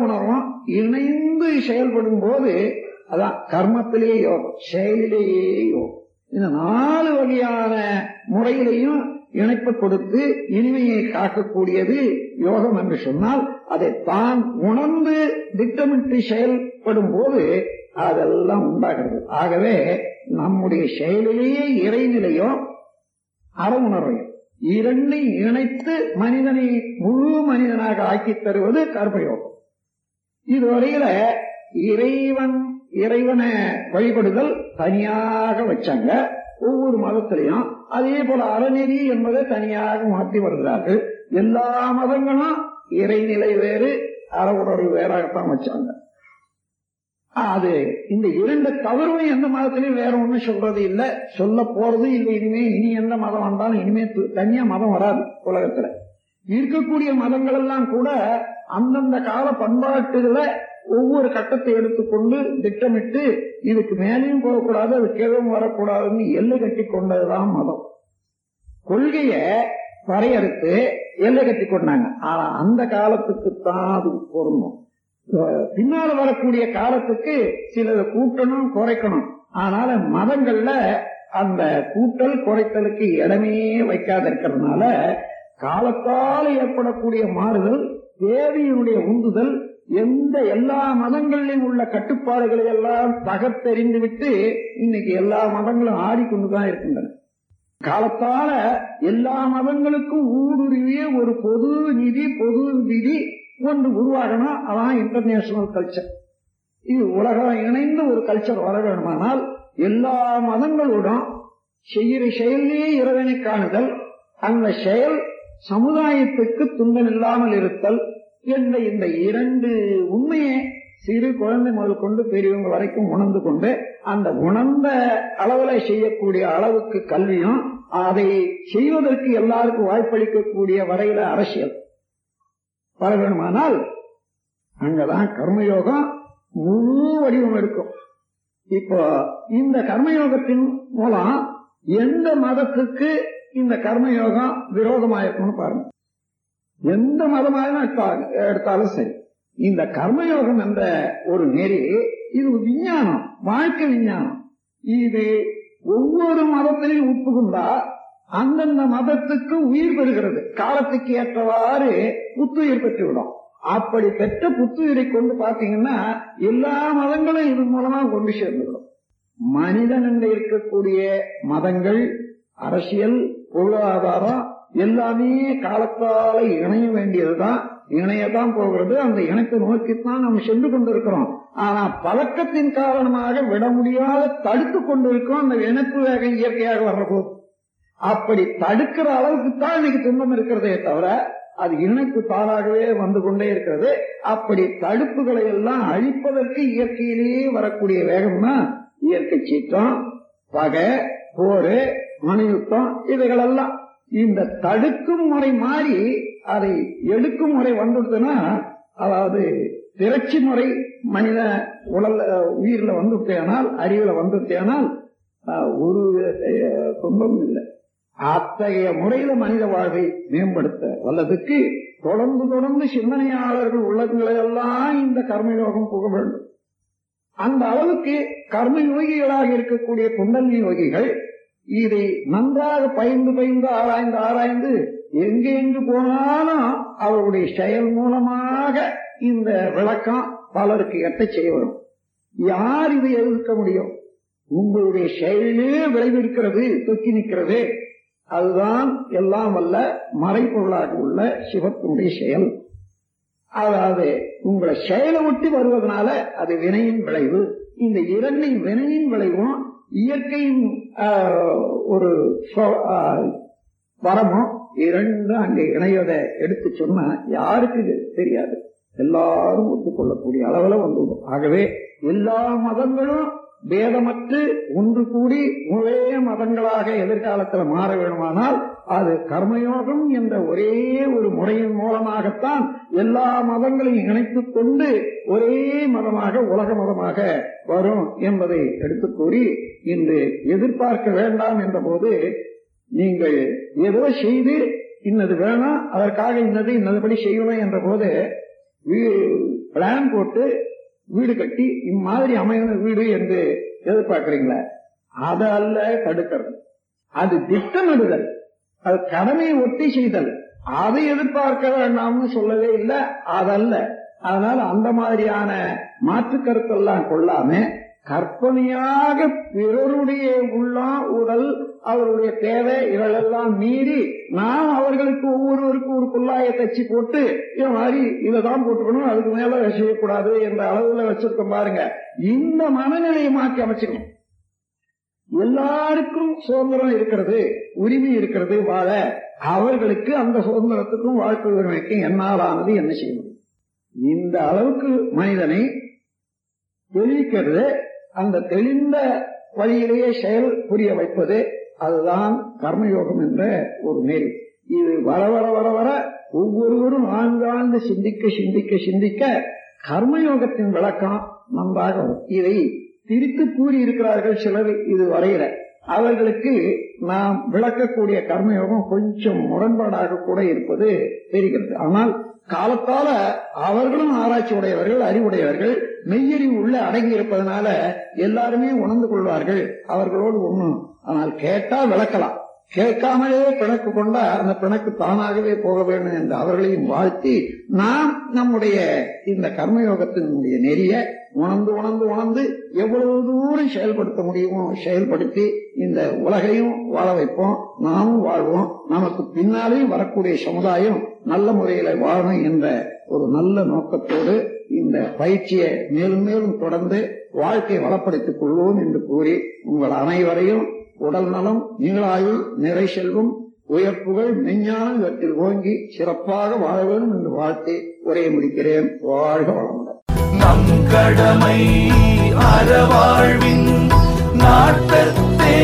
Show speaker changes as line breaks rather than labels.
உணர்வும் இணைந்து செயல்படும் போது அதான் கர்மத்திலேயே யோகம் செயலிலேயே யோகம். இந்த நாலு வகையான முறையிலையும் இணைப்பு கொடுத்து இனிமையை காக்கக்கூடியது யோகம் என்று சொன்னால் அதை தான் உணர்ந்து திட்டமிட்டு செயல்படும் போது அதெல்லாம் உண்டாகிறது. ஆகவே நம்முடைய செயலிலேயே இறைநிலையோ அறவுணர்வையும் இரண்டையும் இரண்டை இணைத்து மனிதனை முழு மனிதனாக ஆக்கித் தருவது கர்மயோகம். இதுவரையில இறைவன் இறைவனை வழிபடுதல் தனியாக வச்சாங்க. ஒவ்வொரு மதத்திலையும். அதே போல அறநெறி என்பதை தனியாக மாற்றி வருகிறார்கள். எல்லா மதங்களும் இறைநிலை வேறு அற உணர்வு வேறாகத்தான் வச்சாங்க. அது இந்த இரண்டு தவறும் எந்த மதத்திலையும் வேற ஒண்ணும் சொல்றது இல்ல. சொல்ல போறது இல்லை. இனிமே இனி எந்த மதம் வந்தாலும் இனிமே தனியா மதம் வராது உலகத்துல. இருக்கக்கூடிய மதங்கள் எல்லாம் கூட அந்தந்த கால பண்பாட்டுகளை ஒவ்வொரு கட்டத்தை எடுத்துக்கொண்டு திட்டமிட்டு இதுக்கு மேலேயும் போகக்கூடாது அது கீழும் வரக்கூடாதுன்னு எல்லை கட்டி கொண்டதுதான் மதம். கொள்கைய வரையறுத்து எல்லை கட்டி கொண்டாங்க. ஆனா அந்த காலத்துக்கு தான் அது பொருந்தும். பின்னால் வரக்கூடிய காலத்துக்கு சிலதை கூட்டணும் குறைக்கணும். அதனால மதங்கள்ல அந்த கூட்டல் குறைத்தலுக்கு இடமே வைக்காத இருக்கிறதுனால காலத்தால் ஏற்படக்கூடிய மாறுதல் தேவியினுடைய உந்துதல் எந்த எல்லா மதங்களிலும் உள்ள கட்டுப்பாடுகளை எல்லாம் தகர்த்தெறிந்து விட்டு இன்னைக்கு எல்லா மதங்களும் ஆடிக்கொண்டுதான் இருக்கின்றன. காலத்தால எல்லா மதங்களுக்கும் ஊடுருவிய ஒரு பொது நிதி பொது விதி ஒன்று உருவாகணும் அதான் இன்டர்நேஷனல் கல்ச்சர் இது உலகம் இணைந்த ஒரு கல்ச்சர் வர வேண்டுமானால் எல்லா மதங்களுடன் செய்கிற செயலே இறைவனை காணுதல் அந்த செயல் சமுதாயத்துக்கு துன்பம் இல்லாமல் இருத்தல் என்ற இந்த இரண்டு உண்மையை சிறு குழந்தை முதல் கொண்டு பெரியவங்க வரைக்கும் உணர்ந்து கொண்டு அந்த உணர்ந்த அளவுல செய்யக்கூடிய அளவுக்கு கல்வியும் அதை செய்வதற்கு எல்லாருக்கும் வாய்ப்பளிக்கக்கூடிய வரையில அரசியல். வர வேணுமானால் அங்கதான் கர்மயோகம் முழு வடிவம் இருக்கும் இப்போ இந்த கர்மயோகத்தின் மூலம் எந்த மதத்துக்கு இந்த கர்மயோகம் விரோதமாயிருக்கும்னு பாருங்க. எந்த மதமாக எடுத்தாலும் சரி. இந்த கர்மயோகம் என்ற ஒரு நெறி இது விஞ்ஞானம் வாழ்க்கை விஞ்ஞானம். இது ஒவ்வொரு மதத்திலையும் உட்புகுந்தா அந்தந்த மதத்துக்கு உயிர் பெறுகிறது. காலத்துக்கு ஏற்றவாறு புத்துயிர் பெற்றுவிடும். அப்படி பெற்ற புத்துயிரை கொண்டு பாத்தீங்கன்னா எல்லா மதங்களும் இது மூலமா கொண்டு சேர்ந்துவிடும். மனிதன் என்று இருக்கக்கூடிய மதங்கள் அரசியல் பொருளாதாரம் எல்லாமே காலத்தால இணைய வேண்டியதுதான். இணையதான் போகிறது. அந்த இணைப்பை நோக்கித்தான் நாம் சென்று கொண்டிருக்கிறோம். ஆனா பழக்கத்தின் காரணமாக விட முடியாத தடுத்து கொண்டிருக்கோம் அந்த இணைப்பு வேகம் இயற்கையாக வர்றது. அப்படி தடுக்கிற அளவுக்கு தான் இன்னைக்கு துன்பம் இருக்கிறதே தவிர அது இணைப்பு தானாகவே வந்து கொண்டே இருக்கிறது. அப்படி தடுப்புகளை எல்லாம் அழிப்பதற்கு இயற்கையிலேயே வரக்கூடிய வேகம்னா இயற்கை சீற்றம் பகை போரு மணியுத்தம் இவைகளெல்லாம். இந்த தடுக்கும் முறை மாறி அதை எடுக்கும் முறை வந்துடுதுன்னா அதாவது திரட்சி முறை மனித உடல் உயிரில் வந்துட்டேனால் அறிவுல வந்துட்டேனால் ஒரு துன்பமும் இல்லை. அத்தகைய முறையில மனித வாழ்வை மேம்படுத்த வல்லதுக்கு தொடர்ந்து தொடர்ந்து சிந்தனையாளர்கள் உள்ளங்களை எல்லாம் இந்த கர்மயோகம் புக வேண்டும். அந்த அளவுக்கு கர்ம யோகிகளாக இருக்கக்கூடிய குண்டல் யோகிகள் இதை நன்றாக பயந்து பயந்து ஆராய்ந்து ஆராய்ந்து எங்கெங்கு போனாலும் அவருடைய செயல் மூலமாக இந்த விளக்கம் பலருக்கு எட்ட செய்ய வரும்? யார் இதை எதிர்க்க முடியும்? உங்களுடைய செயலே விளைவிருக்கிறது தொக்கி நிற்கிறது. அதுதான் எல்லாம் வல்ல மறைப்பொருளாக உள்ள சிவத்தினுடைய செயல். அதாவது உங்களை செயலை ஒட்டி வருவதனால அது வினையின் விளைவு. இந்த இரண்டின் வினையின் விளைவும் இயற்கையின் ஒரு சொ- வரமும் இரண்டு அங்கே இணையதை எடுத்து சொன்னா யாருக்கு தெரியாது. எல்லாரும் ஒத்துக்கொள்ளக்கூடிய அளவுல வந்துடும் ஆகவே எல்லா மதங்களும் பேதமற்று ஒன்று கூடி ஒரே மதங்களாக எதிர்காலத்தில் மாற வேணுமானால் அது கர்மயோகம் என்ற ஒரே ஒரு முறையின் மூலமாகத்தான் எல்லா மதங்களையும் இணைத்துக் கொண்டு ஒரே மதமாக உலக மதமாக வரும் என்பதை எடுத்துக் கூறி இன்று எதிர்பார்க்க வேண்டாம் என்ற போது நீங்கள் ஏதோ செய்து இன்னது வேணாம் அதற்காக இன்னது இன்னதுபடி செய்யணும் என்ற போது வீ- பிளான் போட்டு வீடு கட்டி இம்மாதிரி அமையணும் வீடு என்று எதிர்பார்க்கிறீங்களா? அது அல்ல தடுக்கிறது. அது திட்டமிடுதல். அது கடமையை ஒட்டி செய்தல். அதை எதிர்பார்க்க வேண்டாம்னு சொல்லவே இல்லை அதல்ல. அதனால அந்த மாதிரியான மாற்று கருத்தெல்லாம் கொள்ளாம கற்பனையாக பிறருடைய உள்ளம் உடல் அவருடைய தேவை இவளெல்லாம் மீறி நாம் அவர்களுக்கு ஒவ்வொருவருக்கும் ஒரு குள்ளாயை தச்சு போட்டு இது மாதிரி இதைதான் போட்டுக்கணும் அதுக்கு மேல செய்யக்கூடாது என்ற அளவுல வச்சிருக்கோம் பாருங்க. இந்த மனநிலையை மாற்றி அமைச்சுக்கணும். எல்லாருக்கும் சுதந்திரம் இருக்கிறது உரிமை இருக்கிறது வாழ அவர்களுக்கு அந்த சுதந்திரத்துக்கும் வாழ்க்கை உரிமைக்கும் என்னாலானது என்ன செய்ய இந்த அளவுக்கு மனிதனை தெளிவிக்கிறது அந்த தெளிந்த வழியிலேயே செயல் புரிய வைப்பது அதுதான் கர்மயோகம் என்ற ஒரு நெறி. இது வர வர வர வர ஒவ்வொருவரும் ஆழ்ந்தாழ்ந்து சிந்திக்க சிந்திக்க சிந்திக்க கர்மயோகத்தின் விளக்கம் நன்றாக இதை திரித்து கூறி இருக்கிறார்கள் சிலர் இது வரையில அவர்களுக்கு நாம் விளக்கக்கூடிய கர்மயோகம் கொஞ்சம் முரண்பாடாக கூட இருப்பது தெரிகிறது. ஆனால் காலத்தால அவர்களும் ஆராய்ச்சி உடையவர்கள் அறிவுடையவர்கள் மெய்யறிவு உள்ள அடங்கி இருப்பதனால எல்லாருமே உணர்ந்து கொள்வார்கள். அவர்களோடு ஒண்ணும். ஆனால் கேட்டா விளக்கலாம். கேட்காமலே பிணக்கு கொண்டா அந்த பிணக்கு தானாகவே போக வேண்டும் என்று அவர்களையும் வாழ்த்தி நாம் நம்முடைய இந்த கர்மயோகத்தினுடைய நெறிய உணர்ந்து உணர்ந்து உணர்ந்து எவ்வளவு தூரம் செயல்படுத்த முடியுமோ செயல்படுத்தி இந்த உலகையும் வாழ வைப்போம். நாமும் வாழ்வோம். நமக்கு பின்னாலேயும் வரக்கூடிய சமுதாயம் நல்ல முறையில வாழணும் என்ற ஒரு நல்ல நோக்கத்தோடு இந்த பயிற்சியை மேலும் மேலும் தொடர்ந்து வாழ்க்கையை வளப்படுத்திக் கொள்வோம் என்று கூறி உங்கள் அனைவரையும் உடல் நலம் நீளாயுள் நிறை செல்வம் உயர்ப்புகள் மெஞ்ஞானம் இவற்றில் ஓங்கி சிறப்பாக வாழ வேண்டும் என்று வாழ்த்தி உரையை முடிக்கிறேன். வாழ்க வளமுடன்.
நம் கடமை அறவாழ்வின் நாட்டத்தே